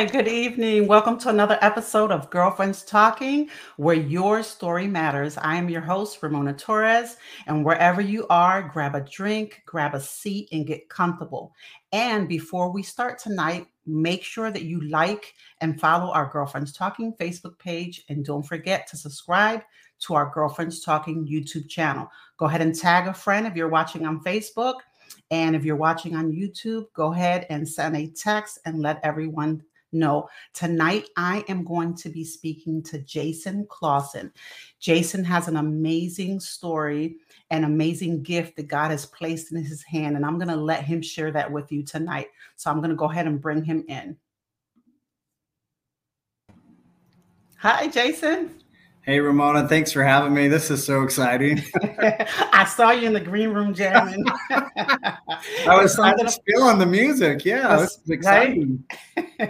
Hi, good evening. Welcome to another episode of Girlfriends Talking, where your story matters. I am your host, Ramona Torres, and wherever you are, grab a drink, grab a seat, and get comfortable. And before we start tonight, make sure that you like and follow our Girlfriends Talking Facebook page, and don't forget to subscribe to our Girlfriends Talking YouTube channel. Go ahead and tag a friend if you're watching on Facebook and if you're watching on YouTube, go ahead and send a text and let everyone know. Tonight, I am going to be speaking to Jason Clawson. Jason has an amazing story, an amazing gift that God has placed in his hand, and I'm going to let him share that with you tonight. So I'm going to go ahead and bring him in. Hi, Jason. Hey, Ramona, thanks for having me. This is so exciting. I saw you in the green room jamming. I was, I was feeling the music. Yeah, this is exciting.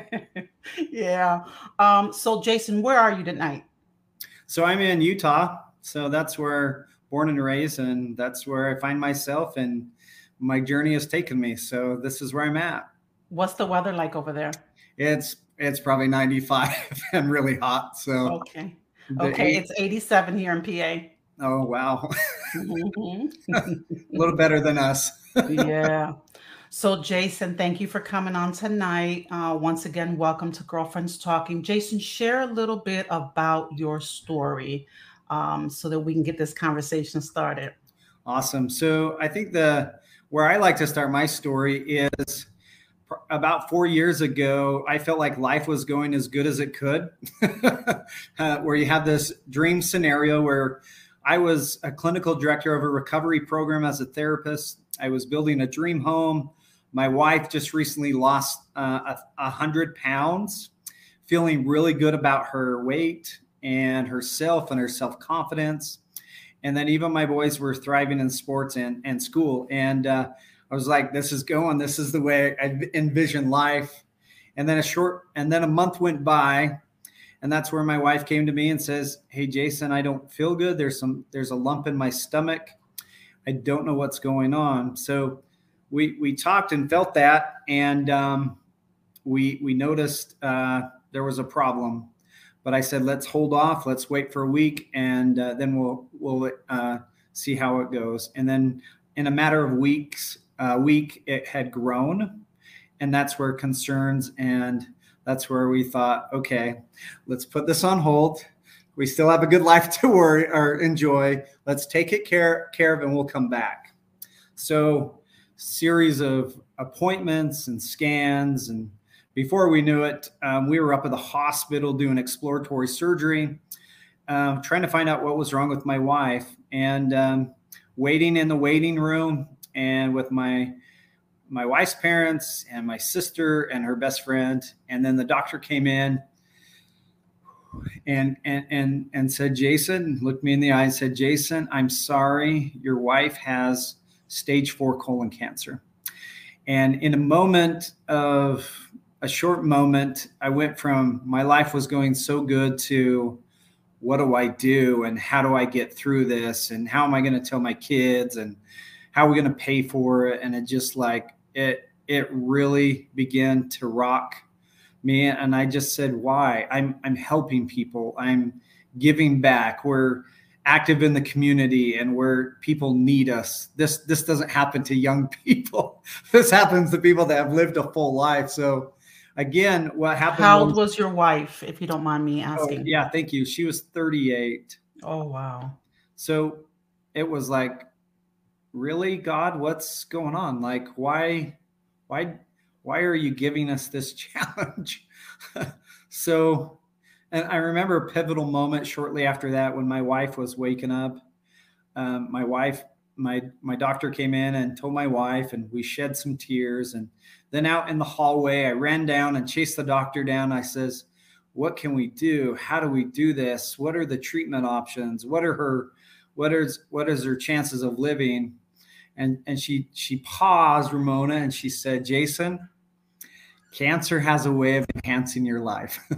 yeah. Um, so, Jason, where are you tonight? So, I'm in Utah. So, that's where born and raised, and that's where I find myself, and my journey has taken me. So, this is where I'm at. What's the weather like over there? It's it's probably 95 and really hot. So, okay. Okay, it's 87 here in PA. Oh, wow. Mm-hmm. a little better than us. yeah. So, Jason, thank you for coming on tonight. Uh, once again, welcome to Girlfriends Talking. Jason, share a little bit about your story um, so that we can get this conversation started. Awesome. So, I think the where I like to start my story is about four years ago, I felt like life was going as good as it could, uh, where you have this dream scenario where I was a clinical director of a recovery program as a therapist. I was building a dream home. My wife just recently lost uh, a, hundred pounds, feeling really good about her weight and herself and her self confidence. And then even my boys were thriving in sports and, and school. And uh, I was like, this is going. This is the way I envision life. And then a short, and then a month went by, and that's where my wife came to me and says, "Hey, Jason, I don't feel good. There's some, there's a lump in my stomach. I don't know what's going on." So we we talked and felt that, and um, we we noticed uh, there was a problem. But I said, let's hold off. Let's wait for a week, and uh, then we'll we'll uh, see how it goes. And then in a matter of weeks, uh, week, it had grown. And that's where concerns and that's where we thought, okay, let's put this on hold. We still have a good life to worry or enjoy. Let's take it care, care of and we'll come back. So, series of appointments and scans. And before we knew it, um, we were up at the hospital doing exploratory surgery, um, trying to find out what was wrong with my wife. And um, waiting in the waiting room, and with my my wife's parents and my sister and her best friend. And then the doctor came in and and and and said jason looked me in the eye and said jason i'm sorry your wife has stage 4 colon cancer. And in a moment of a short moment i went from my life was going so good to what do i do? And how do i get through this? And how am i going to tell my kids? And how are we going to pay for it? And it just like it it really began to rock me. And I just said, why? I'm I'm helping people. I'm giving back. We're active in the community and where people need us. This this doesn't happen to young people. this happens to people that have lived a full life. So again, what happened? How old was your wife, if you don't mind me oh, asking? Oh, yeah, thank you. She was 38. Oh wow. So it was like really god what's going on? Like why why why are you giving us this challenge? So and i remember a pivotal moment shortly after that when my wife was waking up. Um, my wife my my doctor came in and told my wife and we shed some tears. And then out in the hallway i ran down and chased the doctor down. I says what can we do? How do we do this? What are the treatment options? What are her what is what is her chances of living? And and she she paused ramona and she said jason cancer has a way of enhancing your life.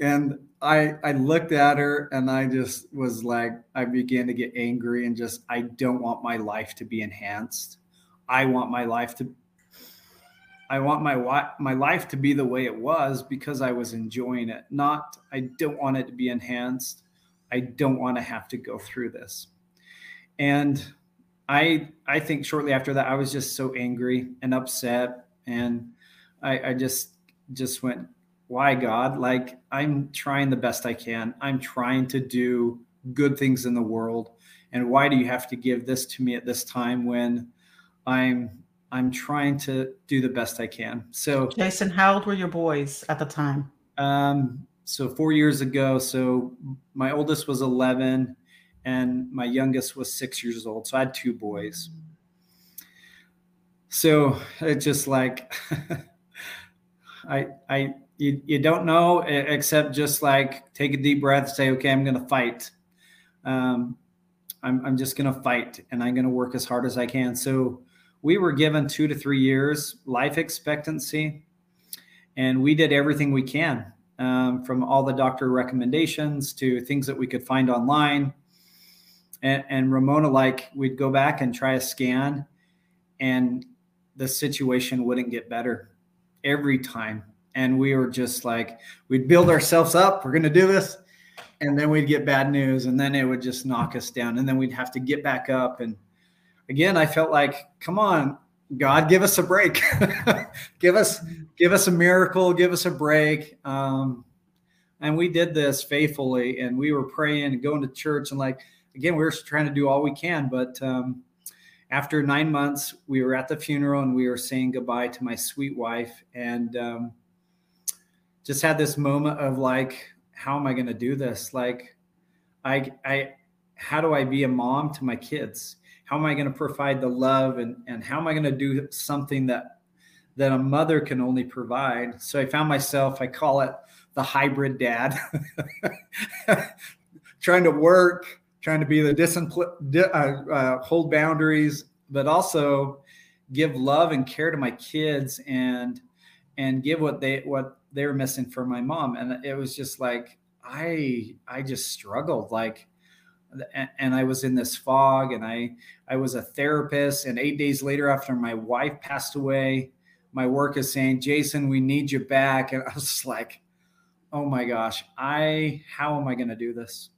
And i i looked at her and i just was like i began to get angry and just i don't want my life to be enhanced. I want my life to I want my my life to be the way it was because I was enjoying it. Not I don't want it to be enhanced. I don't want to have to go through this. And I I think shortly after that I was just so angry and upset and I, I just just went why God like I'm trying the best I can. I'm trying to do good things in the world and why do you have to give this to me at this time when I'm I'm trying to do the best I can. So, Jason, how old were your boys at the time? Um, so four years ago. So my oldest was 11, and my youngest was six years old. So I had two boys. So it's just like I I you, you don't know except just like take a deep breath, say, okay, I'm going to fight. Um, I'm, I'm just going to fight and I'm going to work as hard as I can. So we were given two to three years life expectancy, and we did everything we can um, from all the doctor recommendations to things that we could find online. And, and Ramona, like, we'd go back and try a scan, and the situation wouldn't get better every time. And we were just like, we'd build ourselves up. We're going to do this. And then we'd get bad news, and then it would just knock us down. And then we'd have to get back up and again, I felt like, come on, God, give us a break, give us give us a miracle, give us a break. Um, and we did this faithfully, and we were praying and going to church, and like again, we were trying to do all we can. But um, after nine months, we were at the funeral, and we were saying goodbye to my sweet wife, and um, just had this moment of like, how am I going to do this? Like, I I how do I be a mom to my kids? How am I going to provide the love and, and how am I going to do something that that a mother can only provide? So I found myself, I call it the hybrid dad, trying to work, trying to be the discipline, uh, uh, hold boundaries, but also give love and care to my kids and and give what they what they were missing from my mom. And it was just like I I just struggled like and I was in this fog and I I was a therapist and 8 days later after my wife passed away my work is saying Jason we need you back. And I was like oh my gosh I how am I going to do this?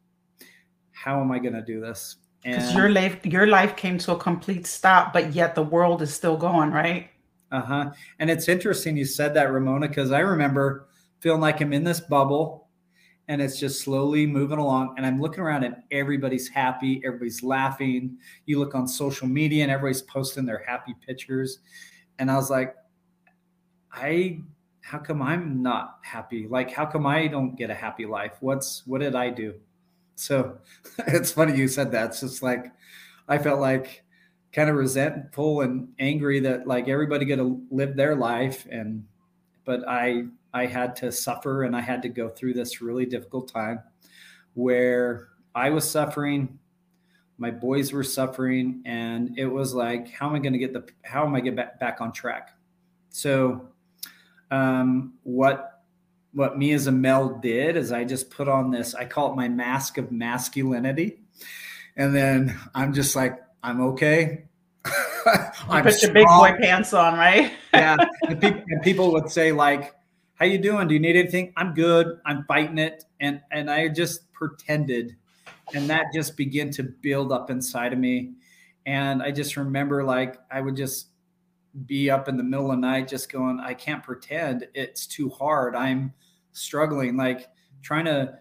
How am I going to do this? Because your life your life came to a complete stop but yet the world is still going right? Uh-huh. And it's interesting you said that Ramona because I remember feeling like I'm in this bubble and it's just slowly moving along. And I'm looking around and everybody's happy, everybody's laughing. You look on social media and everybody's posting their happy pictures. And I was like, I how come I'm not happy? Like, how come I don't get a happy life? What's what did I do? So it's funny you said that. It's just like I felt like kind of resentful and angry that like everybody get to live their life and but I I had to suffer and I had to go through this really difficult time where I was suffering, my boys were suffering, and it was like, how am I going to get the, how am I get back, back on track? So, um, what, what me as a male did is I just put on this, I call it my mask of masculinity. And then I'm just like, I'm okay. I'm put your big boy pants on, right? yeah. And people, and people would say like, how you doing? Do you need anything? I'm good. I'm fighting it. And and I just pretended. And that just began to build up inside of me. And I just remember like I would just be up in the middle of the night just going, I can't pretend. It's too hard. I'm struggling, like trying to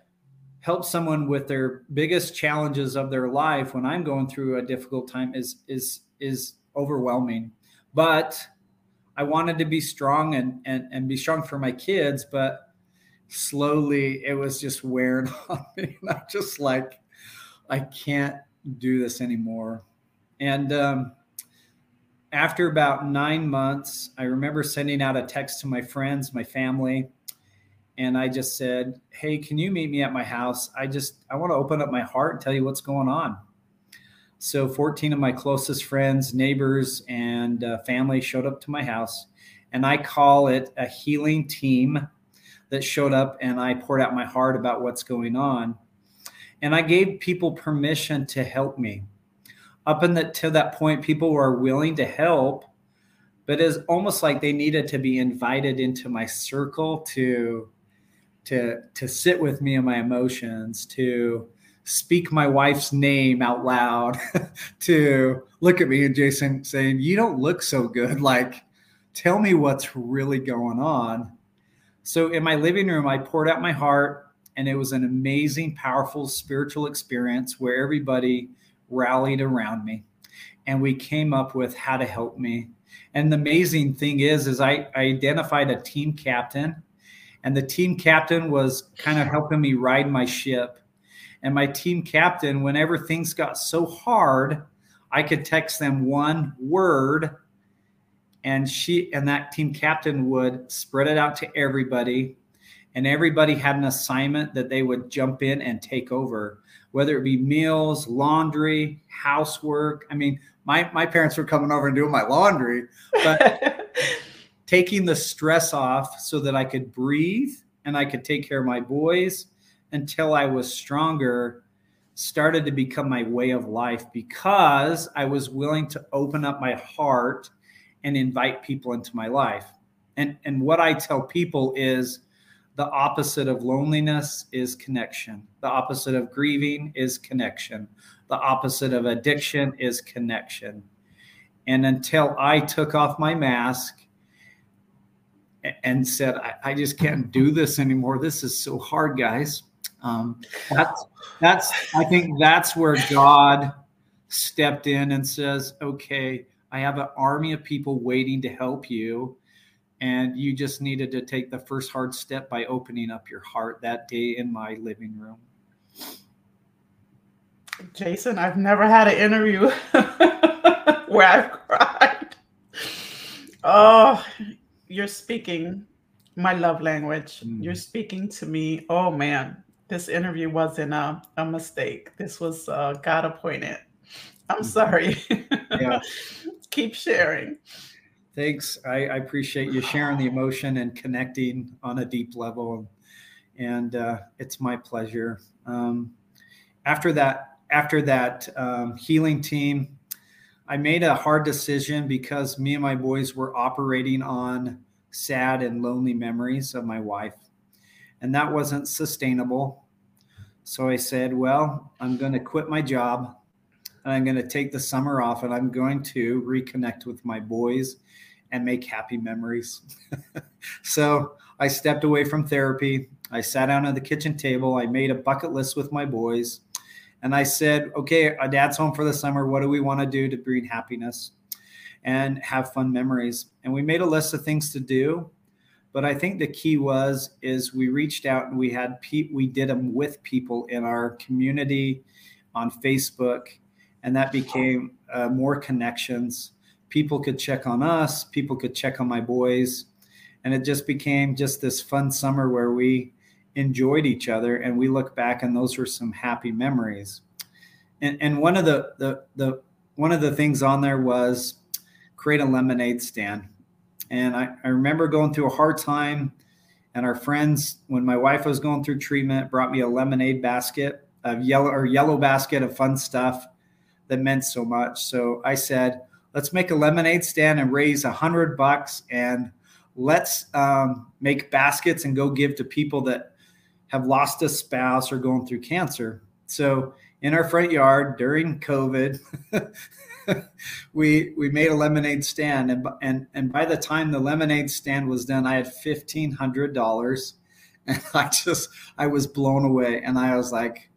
help someone with their biggest challenges of their life when I'm going through a difficult time is is is overwhelming. But I wanted to be strong and and and be strong for my kids, but slowly it was just wearing on me. And I'm just like, I can't do this anymore. And um, after about nine months, I remember sending out a text to my friends, my family, and I just said, "Hey, can you meet me at my house? I just I want to open up my heart and tell you what's going on." So 14 of my closest friends, neighbors, and uh, family showed up to my house. And I call it a healing team that showed up and I poured out my heart about what's going on. And I gave people permission to help me. Up until that point, people were willing to help, but it's almost like they needed to be invited into my circle to to to sit with me and my emotions to speak my wife's name out loud to look at me and jason saying you don't look so good. Like tell me what's really going on. So in my living room i poured out my heart and it was an amazing powerful spiritual experience where everybody rallied around me and we came up with how to help me. And the amazing thing is, is I, I identified a team captain, and the team captain was kind of helping me ride my ship. And my team captain, whenever things got so hard, I could text them one word, and she and that team captain would spread it out to everybody, and everybody had an assignment that they would jump in and take over, whether it be meals, laundry, housework. I mean, my my parents were coming over and doing my laundry, but taking the stress off so that I could breathe and I could take care of my boys until I was stronger started to become my way of life because I was willing to open up my heart and invite people into my life. And and what I tell people is the opposite of loneliness is connection. The opposite of grieving is connection. The opposite of addiction is connection. And until I took off my mask and said, I, I just can't do this anymore. This is so hard, guys. Um, that's, that's, I think that's where God stepped in and says, okay, I have an army of people waiting to help you. And you just needed to take the first hard step by opening up your heart that day in my living room. Jason, I've never had an interview where I've cried. Oh, you're speaking my love language. Mm. You're speaking to me. Oh man, this interview wasn't a, a mistake. This was uh, God appointed. I'm mm. sorry. Yeah. Keep sharing. Thanks. I, I, appreciate you sharing the emotion and connecting on a deep level. And uh, it's my pleasure. Um, after that after that um, healing team, I made a hard decision because me and my boys were operating on sad and lonely memories of my wife, and that wasn't sustainable. So I said, Well, I'm going to quit my job and I'm going to take the summer off and I'm going to reconnect with my boys and make happy memories. so I stepped away from therapy. I sat down at the kitchen table. I made a bucket list with my boys. And I said, okay, our dad's home for the summer. What do we want to do to bring happiness and have fun memories? And we made a list of things to do. But I think the key was is we reached out and we had pe- we did them with people in our community on Facebook, and that became uh, more connections. People could check on us. People could check on my boys, and it just became just this fun summer where we enjoyed each other and we look back and those were some happy memories and, and one of the, the the one of the things on there was create a lemonade stand and I, I remember going through a hard time and our friends when my wife was going through treatment brought me a lemonade basket of yellow or yellow basket of fun stuff that meant so much so i said let's make a lemonade stand and raise a hundred bucks and let's um, make baskets and go give to people that have lost a spouse or going through cancer. So in our front yard during COVID, we we made a lemonade stand, and and and by the time the lemonade stand was done, I had fifteen hundred dollars, and I just I was blown away, and I was like,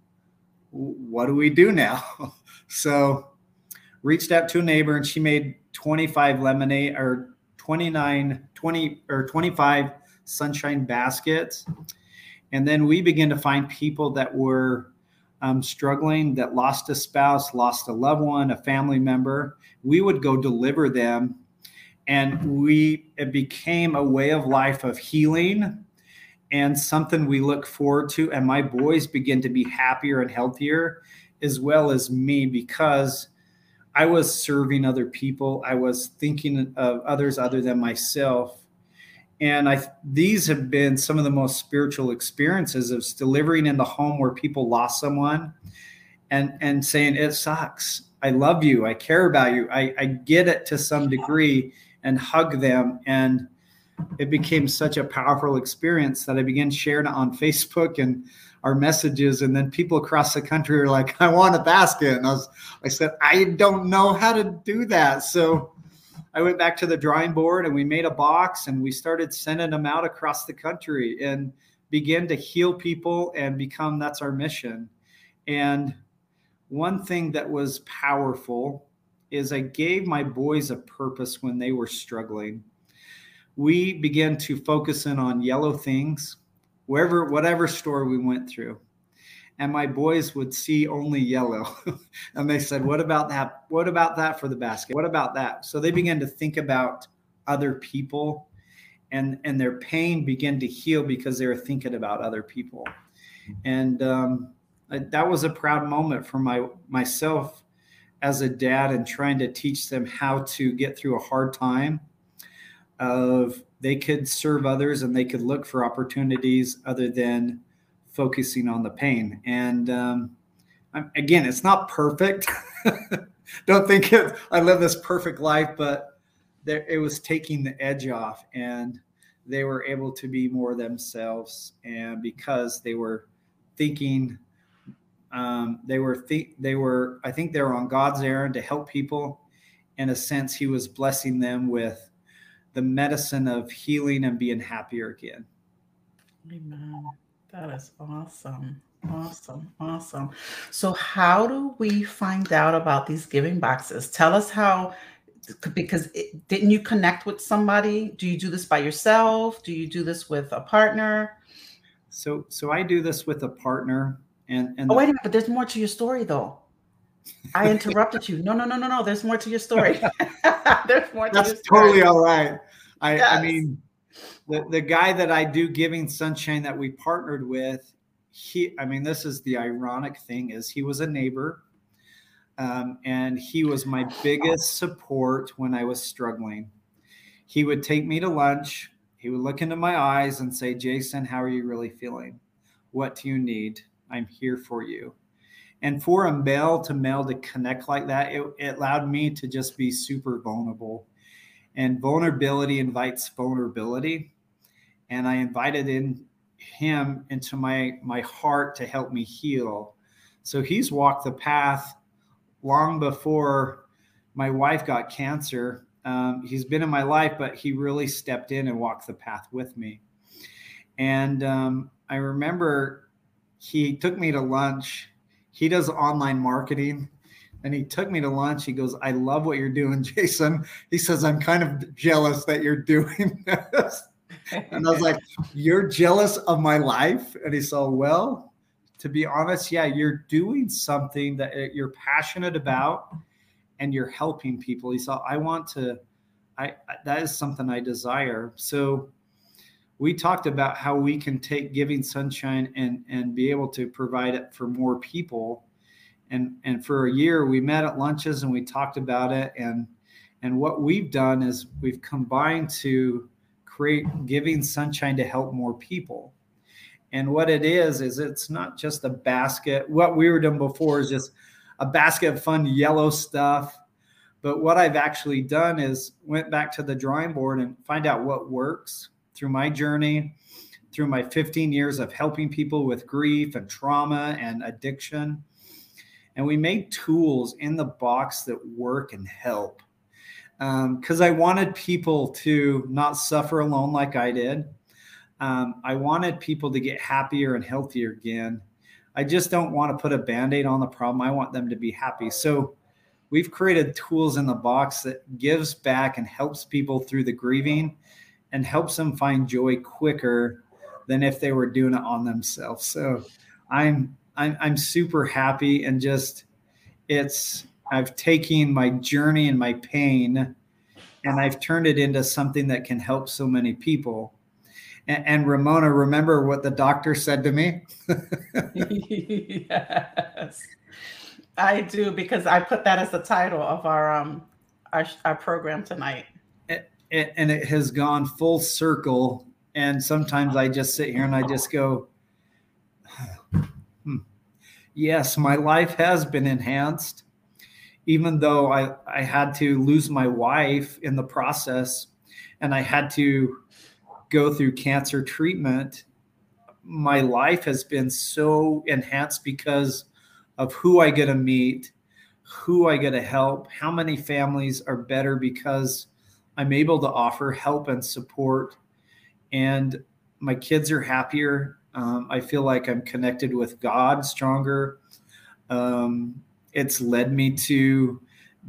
"What do we do now?" so reached out to a neighbor, and she made twenty five lemonade or 29 20 or 25 sunshine baskets. And then we began to find people that were um, struggling, that lost a spouse, lost a loved one, a family member. We would go deliver them. And we it became a way of life of healing and something we look forward to. And my boys begin to be happier and healthier, as well as me, because I was serving other people. I was thinking of others other than myself and I these have been some of the most spiritual experiences of delivering in the home where people lost someone and and saying it sucks. I love you. I care about you. I, I get it to some degree. and hug them. And it became such a powerful experience that I began sharing it on Facebook and our messages. And then people across the country are like, I want a basket. And I was, I said, I don't know how to do that. So I went back to the drawing board and we made a box and we started sending them out across the country and begin to heal people and become that's our mission. And one thing that was powerful is I gave my boys a purpose when they were struggling. We began to focus in on yellow things, wherever, whatever store we went through. And my boys would see only yellow. and they said, What about that? What about that for the basket? What about that? So they began to think about other people and, and their pain began to heal because they were thinking about other people. And um, that was a proud moment for my myself as a dad and trying to teach them how to get through a hard time of they could serve others and they could look for opportunities other than focusing on the pain and um, again it's not perfect don't think it, i live this perfect life but there, it was taking the edge off and they were able to be more themselves and because they were thinking um, they were th- they were I think they were on God's errand to help people. In a sense, He was blessing them with the medicine of healing and being happier again. Amen. That is awesome. Awesome. Awesome. So, how do we find out about these giving boxes? Tell us how, because it, didn't you connect with somebody? Do you do this by yourself? Do you do this with a partner? So, so I do this with a partner. And, and oh, wait a minute, but there's more to your story though. I interrupted you. No, no, no, no, no. There's more to your story. there's more. To That's totally all right. I, yes. I mean, the, the guy that I do Giving Sunshine that we partnered with, he, I mean, this is the ironic thing is he was a neighbor, um, and he was my biggest support when I was struggling. He would take me to lunch. He would look into my eyes and say, "Jason, how are you really feeling? What do you need?" I'm here for you. And for a male to male to connect like that, it, it allowed me to just be super vulnerable. And vulnerability invites vulnerability. And I invited in him into my my heart to help me heal. So he's walked the path long before my wife got cancer. Um, he's been in my life, but he really stepped in and walked the path with me. And um, I remember he took me to lunch. He does online marketing and he took me to lunch. He goes, I love what you're doing, Jason. He says, I'm kind of jealous that you're doing this. And I was like, You're jealous of my life? And he said, Well, to be honest, yeah, you're doing something that uh, you're passionate about and you're helping people. He said, I want to, I, that is something I desire. So we talked about how we can take giving sunshine and and be able to provide it for more people and and for a year we met at lunches and we talked about it and and what we've done is we've combined to create giving sunshine to help more people and what it is is it's not just a basket what we were doing before is just a basket of fun yellow stuff but what i've actually done is went back to the drawing board and find out what works through my journey, through my 15 years of helping people with grief and trauma and addiction. And we made tools in the box that work and help. Because um, I wanted people to not suffer alone like I did. Um, I wanted people to get happier and healthier again. I just don't want to put a band aid on the problem. I want them to be happy. So we've created tools in the box that gives back and helps people through the grieving and helps them find joy quicker than if they were doing it on themselves. So I'm I'm I'm super happy and just it's I've taken my journey and my pain and I've turned it into something that can help so many people. And, and Ramona, remember what the doctor said to me? yes, I do because I put that as the title of our um our, our program tonight and it has gone full circle. And sometimes I just sit here and I just go, hmm, yes, my life has been enhanced. Even though I, I had to lose my wife in the process and I had to go through cancer treatment, my life has been so enhanced because of who I get to meet, who I get to help, how many families are better because I'm able to offer help and support. And my kids are happier. Um, I feel like I'm connected with God stronger. Um, it's led me to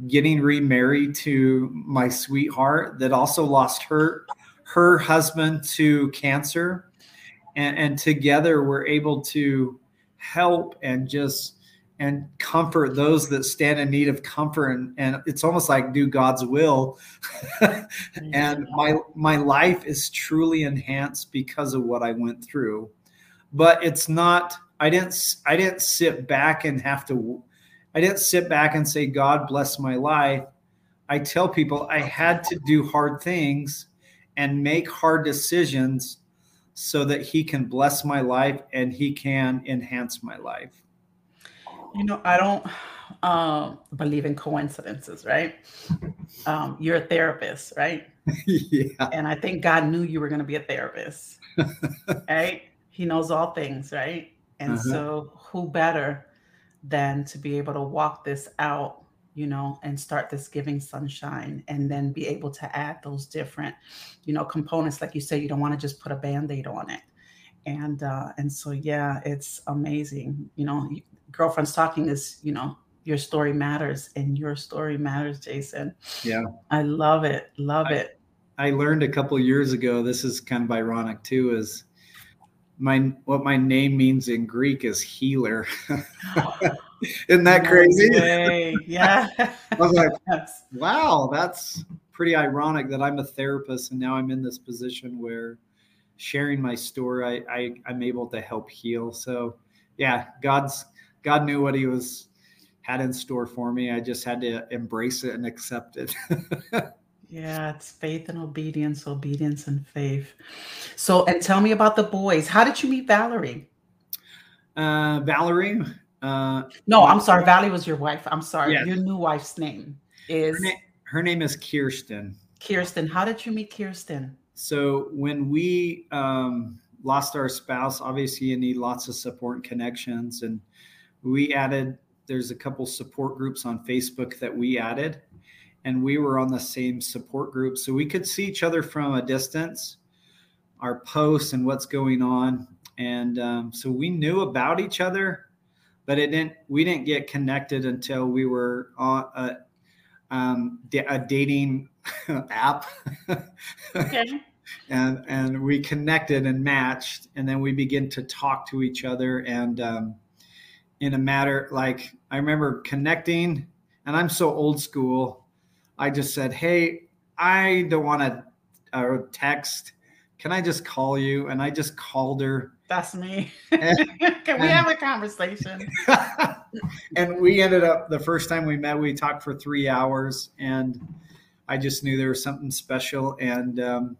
getting remarried to my sweetheart that also lost her her husband to cancer. And, and together we're able to help and just and comfort those that stand in need of comfort. And, and it's almost like do god's will. And my my life is truly enhanced because of what i went through. But it's not i didn't i didn't sit back and have to I didn't sit back and say, God bless my life. I tell people I had to do hard things and make hard decisions so that He can bless my life and He can enhance my life. You know, I don't um, believe in coincidences, right? Um, you're a therapist, right? yeah. And I think God knew you were going to be a therapist, right? He knows all things, right? And uh-huh. so, who better than to be able to walk this out you know and start this giving sunshine and then be able to add those different you know components. Like you say you don't want to just put a band-aid on it. And uh and so yeah it's amazing you know girlfriends talking is you know your story matters and your story matters jason. Yeah. I love it love I, it. I learned a couple years ago this is kind of ironic too is my what my name means in Greek is healer. Isn't that crazy? yeah. I was like, wow, that's pretty ironic that I'm a therapist and now I'm in this position where sharing my story, I, I I'm able to help heal. So yeah, God's God knew what He was had in store for me. I just had to embrace it and accept it. Yeah, it's faith and obedience, obedience and faith. So, and tell me about the boys. How did you meet Valerie? Uh, Valerie. Uh, no, I'm sorry. Valerie was your wife. I'm sorry. Yes. Your new wife's name is. Her, na- her, name is Kirsten. Kirsten. How did you meet Kirsten? So when we um, lost our spouse, obviously you need lots of support and connections, and we added. There's a couple support groups on Facebook that we added and we were on the same support group. So we could see each other from a distance our posts and what's going on. And um, so we knew about each other but it didn't we didn't get connected until we were on a, um, a dating app. Okay. and and we connected and matched and then we begin to talk to each other. And um, in a matter like i remember connecting and i'm so old school I just said, "Hey, I don't want to uh, text. Can I just call you?" And I just called her. That's me. And, Can we and, have a conversation? and we ended up the first time we met, we talked for three hours, and I just knew there was something special. And um,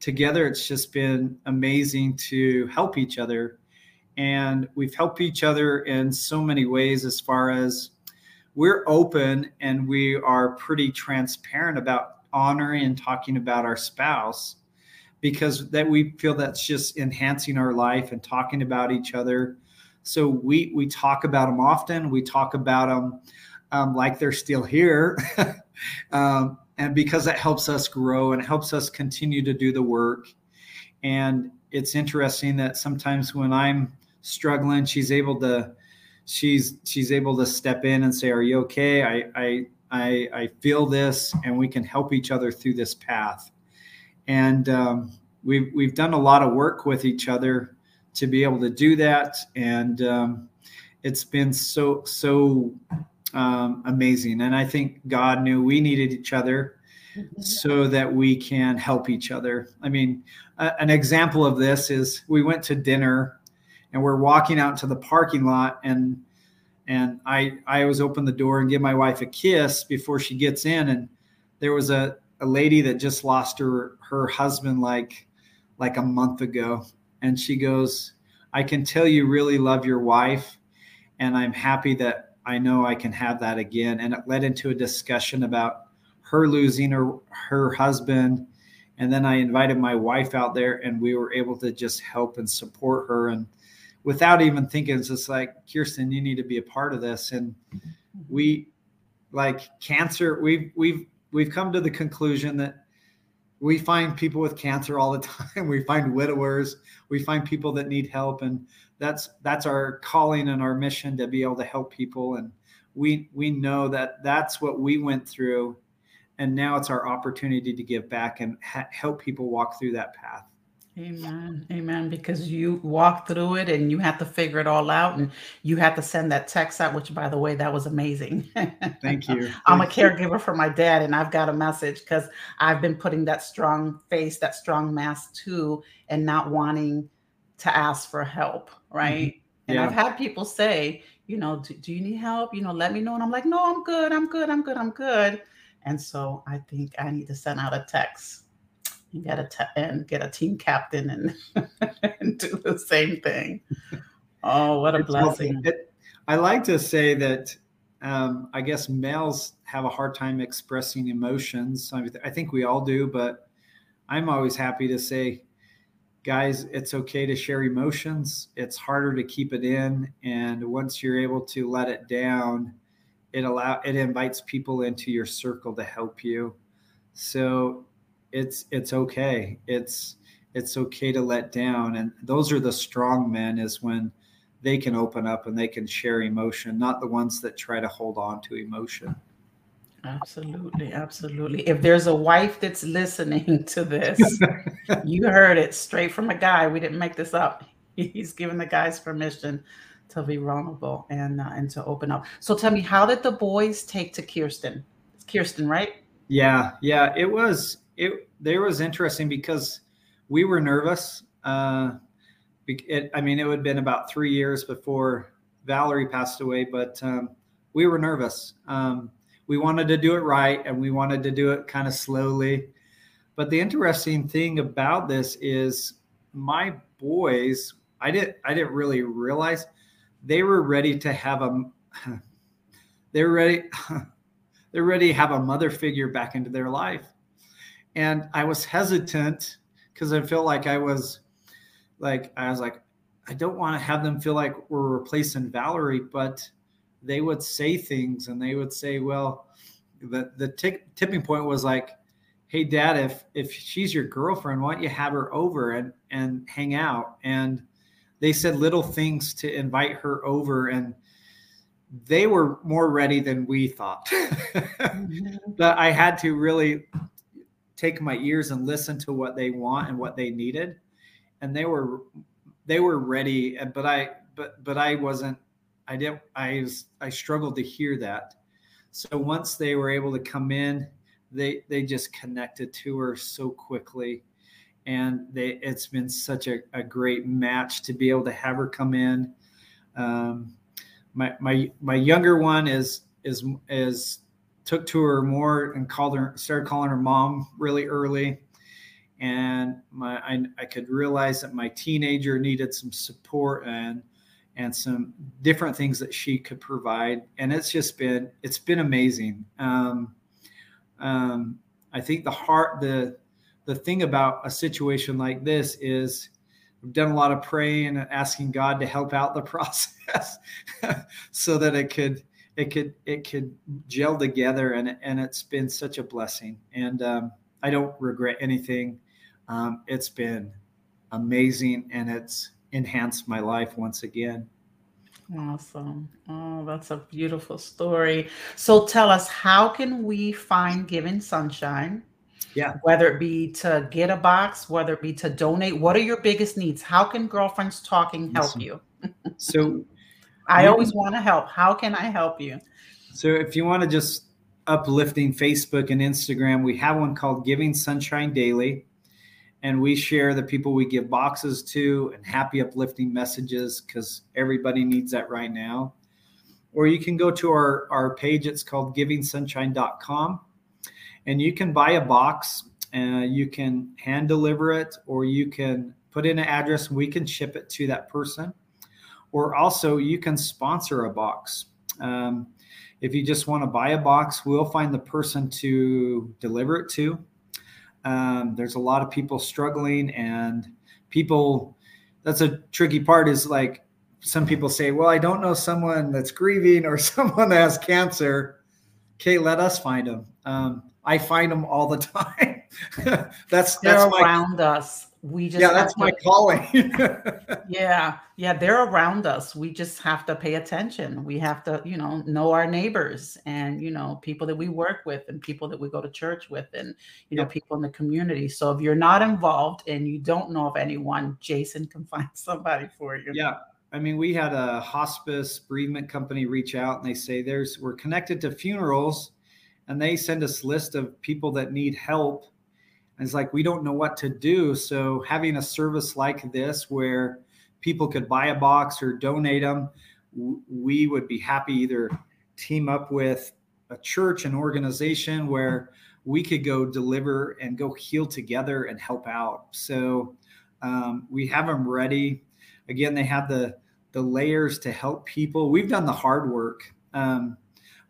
together, it's just been amazing to help each other. And we've helped each other in so many ways as far as we're open and we are pretty transparent about honoring and talking about our spouse because that we feel that's just enhancing our life and talking about each other. So we we talk about them often. We talk about them um, like they're still here um, and because that helps us grow and helps us continue to do the work. And it's interesting that sometimes when i'm struggling she's able to she's she's able to step in and say, "Are you okay? I I I, I feel this, and we can help each other through this path." And um, we've we've done a lot of work with each other to be able to do that, and um, it's been so so um, amazing. And I think God knew we needed each other. Mm-hmm. So that we can help each other. I mean, an example of this is we went to dinner and we're walking out to the parking lot and and I I always open the door and give my wife a kiss before she gets in and there was a, a lady that just lost her her husband like like a month ago and she goes I can tell you really love your wife and I'm happy that I know I can have that again. And it led into a discussion about her losing her, her husband. And then I invited my wife out there and we were able to just help and support her. And without even thinking, it's just like, Kirsten, you need to be a part of this. And mm-hmm. we like cancer, we've, we've, we've come to the conclusion that we find people with cancer all the time. We find widowers, we find people that need help. And that's that's our calling and our mission to be able to help people and we we know that that's what we went through and now it's our opportunity to give back and ha- help people walk through that path amen amen because you walk through it and you have to figure it all out and you have to send that text out which by the way that was amazing thank you i'm a caregiver for my dad and i've got a message because i've been putting that strong face that strong mask too and not wanting to ask for help, right? Mm-hmm. And yeah. I've had people say, you know, do, do, you need help? You know, let me know. And I'm like, no, I'm good. I'm good. I'm good. I'm good. And so I think I need to send out a text and get a te- and get a team captain and, and do the same thing. Oh, what a blessing! It, I like to say that um, I guess males have a hard time expressing emotions. I, I think we all do, but I'm always happy to say guys, it's okay to share emotions. It's harder to keep it in, and once you're able to let it down, it allow it invites people into your circle to help you. So it's it's okay. It's it's okay to let down, and those are the strong men. Is when they can open up and they can share emotion, not the ones that try to hold on to emotion. Absolutely, absolutely. If there's a wife that's listening to this, you heard it straight from a guy. We didn't make this up. He's given the guys permission to be vulnerable and uh, and to open up. So tell me, how did the boys take to Kirsten? It's Kirsten, right? Yeah, yeah. It was it. There was interesting because we were nervous. Uh, it, I mean, it would have been about three years before Valerie passed away, but um, we were nervous. Um, we wanted to do it right and we wanted to do it kind of slowly. But the interesting thing about this is my boys, I didn't I didn't really realize they were ready to have a they're ready they're ready to have a mother figure back into their life. And I was hesitant because I felt like I was like I was like I don't want to have them feel like we're replacing Valerie, but they would say things and they would say, well, the, the t- tipping point was like, Hey dad, if, if she's your girlfriend, why don't you have her over and, and hang out? And they said little things to invite her over and they were more ready than we thought. mm-hmm. But I had to really take my ears and listen to what they want and what they needed. And they were they were ready, but I but but I wasn't I didn't I was I struggled to hear that. So once they were able to come in, they they just connected to her so quickly. And they it's been such a, a great match to be able to have her come in. Um, my my my younger one is is is took to her more and called her started calling her mom really early and my I, I could realize that my teenager needed some support and and some different things that she could provide. And it's just been it's been amazing. Um, um, I think the heart the the thing about a situation like this is we've done a lot of praying and asking God to help out the process so that it could it could it could gel together and and it's been such a blessing and um, I don't regret anything. Um, it's been amazing and it's enhanced my life once again. Awesome. Oh, that's a beautiful story. So tell us, how can we find Giving Sunshine? Yeah. Whether it be to get a box, whether it be to donate, what are your biggest needs? How can Girlfriends Talking help awesome. you? so I always want to help. How can I help you? So if you want to just uplifting Facebook and Instagram, we have one called Giving Sunshine Daily. And we share the people we give boxes to and happy uplifting messages because everybody needs that right now. Or you can go to our, our page it's called givingsunshine.com and you can buy a box and uh, you can hand deliver it or you can put in an address and we can ship it to that person or also you can sponsor a box Um, if you just want to buy a box, we'll find the person to deliver it to. Um, there's a lot of people struggling, and people. That's a tricky part. Is like some people say, "Well, I don't know someone that's grieving or someone that has cancer." Okay, let us find them. Um, I find them all the time. that's they're that's around my, us. We just yeah, that's my calling. yeah, yeah, they're around us. We just have to pay attention. We have to, you know, know our neighbors and you know people that we work with and people that we go to church with and you know people in the community. So if you're not involved and you don't know of anyone, Jason can find somebody for you. Yeah, I mean, we had a hospice bereavement company reach out and they say there's we're connected to funerals and they send us list of people that need help. And it's like we don't know what to do. So having a service like this where people could buy a box or donate them, we would be happy either team up with a church, an organization where we could go deliver and go heal together and help out. So um, we have them ready again they have the the layers to help people we've done the hard work um,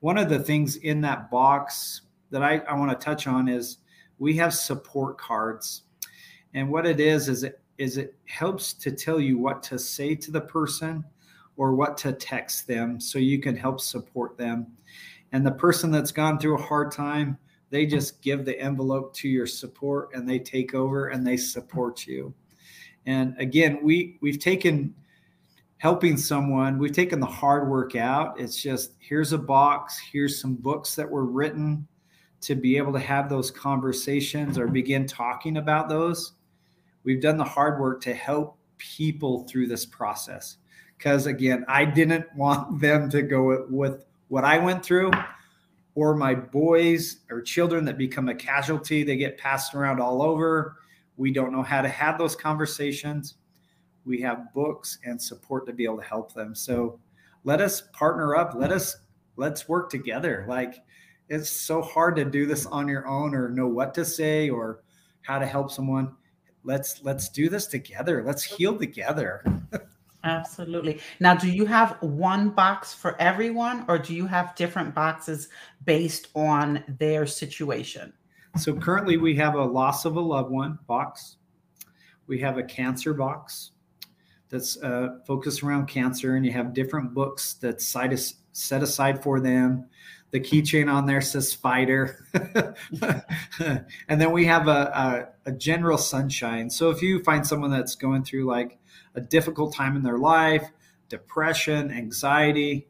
one of the things in that box that i, I want to touch on is we have support cards. And what it is is it is it helps to tell you what to say to the person or what to text them so you can help support them. And the person that's gone through a hard time they just give the envelope to your support and they take over and they support you. And again, we we've taken helping someone, we've taken the hard work out. It's just here's a box, here's some books that were written to be able to have those conversations or begin talking about those. We've done the hard work to help people through this process. Because again, I didn't want them to go with what I went through or my boys or children that become a casualty. They get passed around all over we don't know how to have those conversations. We have books and support to be able to help them. So let us partner up. Let us let's work together. Like it's so hard to do this on your own or know what to say or how to help someone. Let's let's do this together. Let's heal together. Absolutely. Now, do you have one box for everyone or do you have different boxes based on their situation? So currently we have a loss of a loved one box. We have a cancer box that's uh, focused around cancer, and you have different books that set aside for them. The keychain on there says spider. and then we have a, a, a general sunshine. So if you find someone that's going through like a difficult time in their life, depression, anxiety,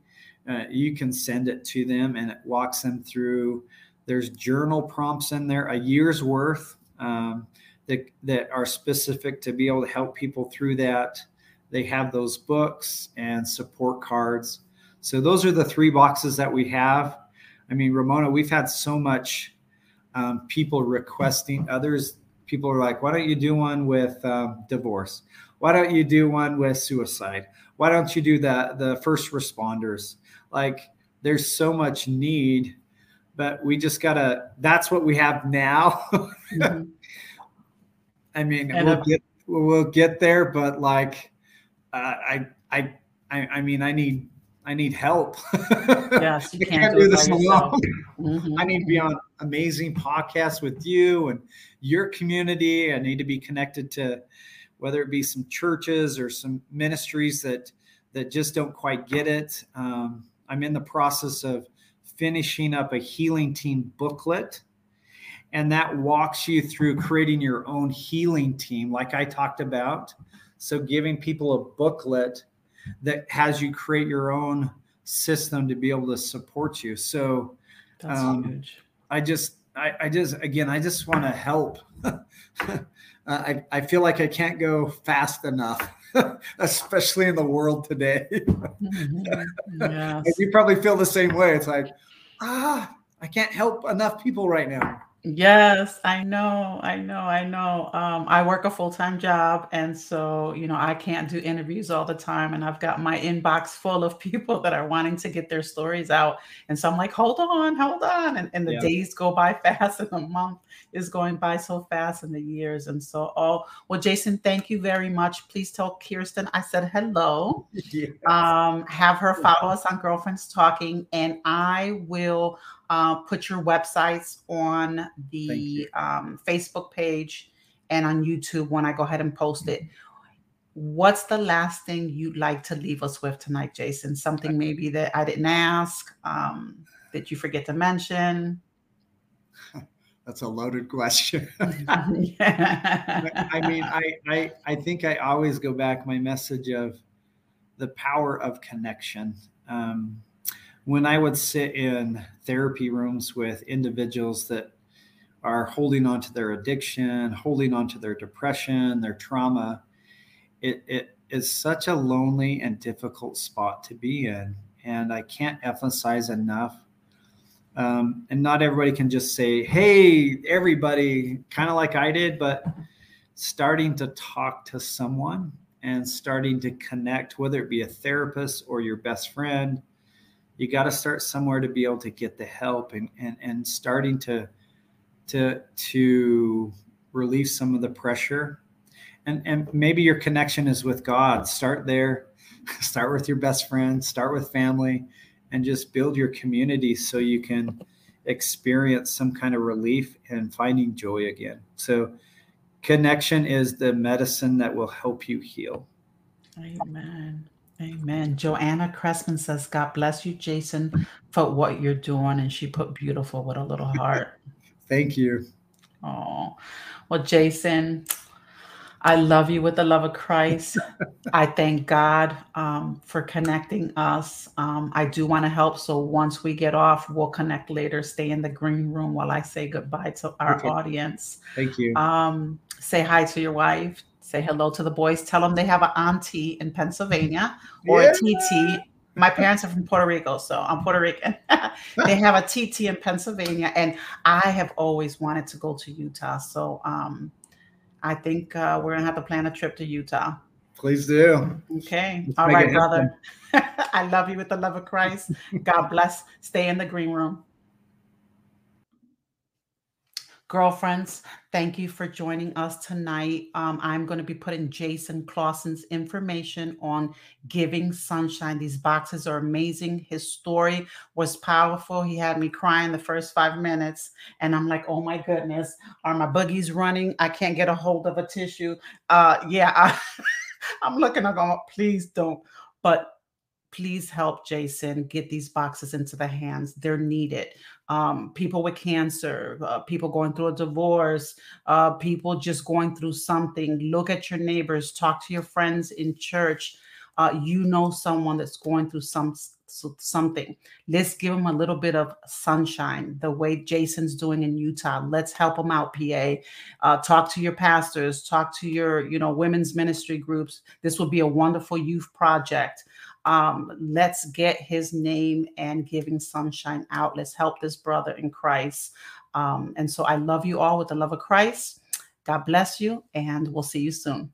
uh, you can send it to them and it walks them through there's journal prompts in there, a year's worth um, that, that are specific to be able to help people through that. They have those books and support cards. So those are the three boxes that we have. I mean, Ramona, we've had so much um, people requesting others. People are like, why don't you do one with um, divorce? Why don't you do one with suicide? Why don't you do the the first responders? Like, there's so much need but we just gotta that's what we have now mm-hmm. i mean and we'll get we'll get there but like uh, I, I i i mean i need i need help yes you can't, can't do, do this alone mm-hmm. i need to be on amazing podcasts with you and your community i need to be connected to whether it be some churches or some ministries that that just don't quite get it um, i'm in the process of finishing up a healing team booklet. And that walks you through creating your own healing team, like I talked about. So, giving people a booklet that has you create your own system to be able to support you. So, um, I just, I, I, just, again, I just want to help. I, I feel like I can't go fast enough. especially in the world today. Mm-hmm. yes. you probably feel the same way. It's like, ah, I can't help enough people right now. Yes, I know, I know, I know. Um, I work a full-time job, and so, you know, I can't do interviews all the time, and I've got my inbox full of people that are wanting to get their stories out, and so I'm like, "Hold on, hold on," and and the Yeah. days go by fast, and the month is going by so fast, and the years, and so oh, well, Jason, thank you very much. Please tell Kirsten I said hello. Yes. Um, have her follow us on Girlfriends Talking, and I will uh, put your websites on the um, Facebook page and on YouTube when I go ahead and post it. What's the last thing you'd like to leave us with tonight, Jason? Something maybe that I didn't ask, um, that you forget to mention? That's a loaded question. Yeah. I mean, I, I I think I always go back my message of the power of connection. Um, when I would sit in therapy rooms with individuals that are holding on to their addiction, holding on to their depression, their trauma, it, it is such a lonely and difficult spot to be in. And I can't emphasize enough. Um, and not everybody can just say, hey, everybody, kind of like I did, but starting to talk to someone and starting to connect, whether it be a therapist or your best friend, you got to start somewhere to be able to get the help and, and, and starting to, to, to relieve some of the pressure. And, and maybe your connection is with God. Start there, start with your best friend, start with family, and just build your community so you can experience some kind of relief and finding joy again. So, connection is the medicine that will help you heal. Amen. Amen. Joanna Cressman says, God bless you, Jason, for what you're doing. And she put beautiful with a little heart. Thank you. Oh, well, Jason, I love you with the love of Christ. I thank God um, for connecting us. Um, I do want to help. So once we get off, we'll connect later. Stay in the green room while I say goodbye to our Okay. audience. Thank you. Um, say hi to your wife. Say hello to the boys. Tell them they have an auntie in Pennsylvania or Yeah. a TT. My parents are from Puerto Rico, so I'm Puerto Rican. they have a TT in Pennsylvania, and I have always wanted to go to Utah. So um, I think uh, we're gonna have to plan a trip to Utah. Please do. Okay. Let's All right, brother. I love you with the love of Christ. God bless. Stay in the green room. Girlfriends, thank you for joining us tonight. Um, I'm going to be putting Jason Clawson's information on Giving Sunshine. These boxes are amazing. His story was powerful. He had me crying the first five minutes, and I'm like, oh my goodness, are my boogies running? I can't get a hold of a tissue. Uh, yeah, I, I'm looking, I'm going, please don't. But please help Jason get these boxes into the hands. They're needed. Um, people with cancer, uh, people going through a divorce, uh, people just going through something. Look at your neighbors, talk to your friends in church. Uh, you know someone that's going through some something. Let's give them a little bit of sunshine, the way Jason's doing in Utah. Let's help them out, PA. Uh, talk to your pastors, talk to your, you know, women's ministry groups. This will be a wonderful youth project um, let's get his name and giving sunshine out. Let's help this brother in Christ. Um, and so I love you all with the love of Christ. God bless you, and we'll see you soon.